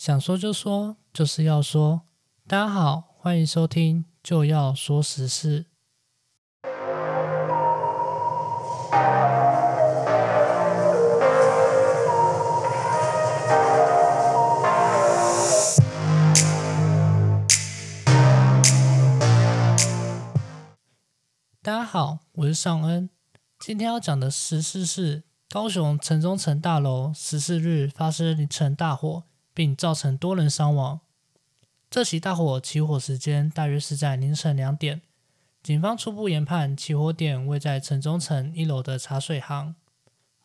想说就说，就是要说。大家好，欢迎收听，就要说时事。大家好，我是尚恩。今天要讲的时事是高雄城中城大楼十四日发生凌晨大火，并造成多人伤亡。这起大火起火时间大约是在凌晨两点。警方初步研判，起火点位在城中城一楼的茶水行。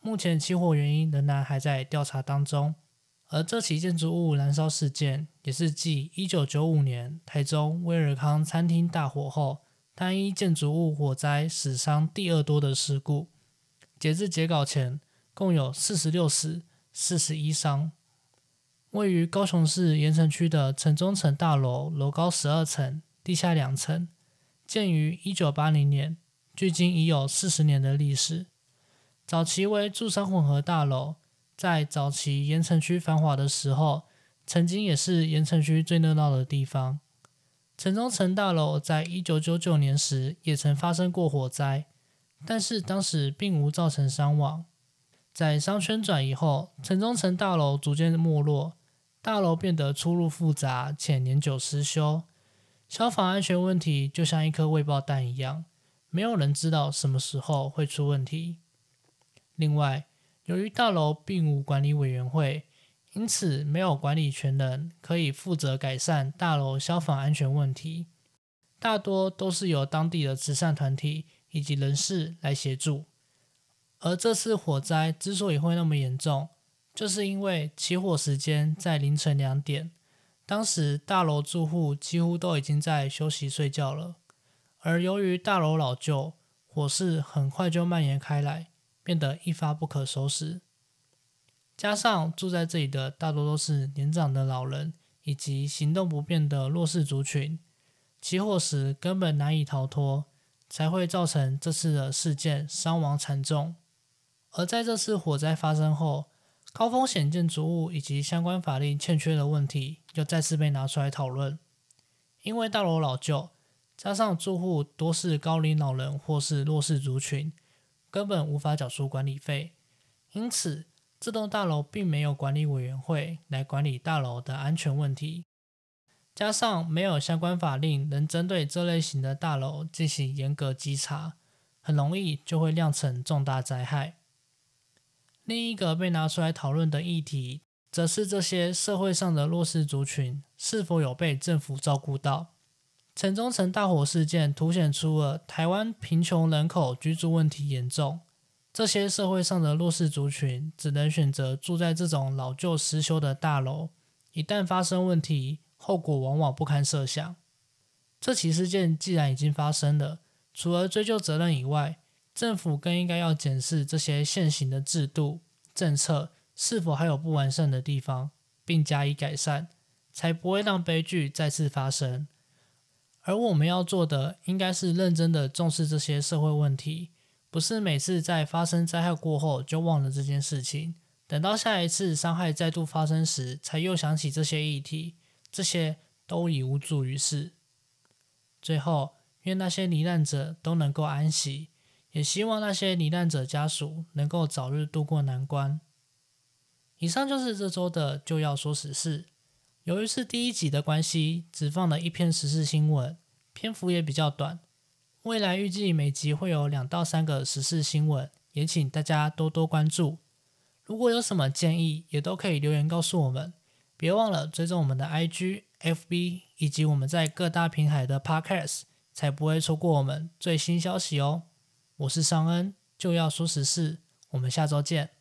目前起火原因仍然还在调查当中。而这起建筑物燃烧事件，也是继一九九五年台中威尔康餐厅大火后。单一建筑物火灾死伤第二多的事故，截至截稿前，共有四十六死、四十一伤。位于高雄市盐城区的城中城大楼，楼高十二层，地下两层，建于一九八零年，距今已有四十年的历史。早期为住商混合大楼，在早期盐城区繁华的时候，曾经也是盐城区最热闹的地方。城中城大楼在一九九九年时也曾发生过火灾，但是当时并无造成伤亡。在商圈转移后，城中城大楼逐渐没落，大楼变得出入复杂且年久失修，消防安全问题就像一颗未爆弹一样，没有人知道什么时候会出问题。另外，由于大楼并无管理委员会。因此，没有管理权人可以负责改善大楼消防安全问题，大多都是由当地的慈善团体以及人士来协助。而这次火灾之所以会那么严重，就是因为起火时间在凌晨两点，当时大楼住户几乎都已经在休息睡觉了，而由于大楼老旧，火势很快就蔓延开来，变得一发不可收拾。加上住在这里的大多都是年长的老人以及行动不便的弱势族群，起火时根本难以逃脱，才会造成这次的事件伤亡惨重。而在这次火灾发生后，高风险建筑物以及相关法令欠缺的问题又再次被拿出来讨论。因为大楼老旧，加上住户多是高龄老人或是弱势族群，根本无法缴出管理费，因此。这栋大楼并没有管理委员会来管理大楼的安全问题，加上没有相关法令能针对这类型的大楼进行严格稽查，很容易就会酿成重大灾害。另一个被拿出来讨论的议题，则是这些社会上的弱势族群是否有被政府照顾到。城中城大火事件凸显出了台湾贫穷人口居住问题严重。这些社会上的弱势族群只能选择住在这种老旧失修的大楼，一旦发生问题，后果往往不堪设想。这起事件既然已经发生了，除了追究责任以外，政府更应该要检视这些现行的制度政策是否还有不完善的地方，并加以改善，才不会让悲剧再次发生。而我们要做的，应该是认真的重视这些社会问题。不是每次在发生灾害过后就忘了这件事情，等到下一次伤害再度发生时，才又想起这些议题，这些都已无助于事。最后，愿那些罹难者都能够安息，也希望那些罹难者家属能够早日度过难关。以上就是这周的就要说时事。由于是第一集的关系，只放了一篇时事新闻，篇幅也比较短。未来预计每集会有两到三个时事新闻，也请大家多多关注。如果有什么建议，也都可以留言告诉我们。别忘了追踪我们的 IG、FB 以及我们在各大平台的 Podcast，才不会错过我们最新消息哦。我是尚恩，就要说实事，我们下周见。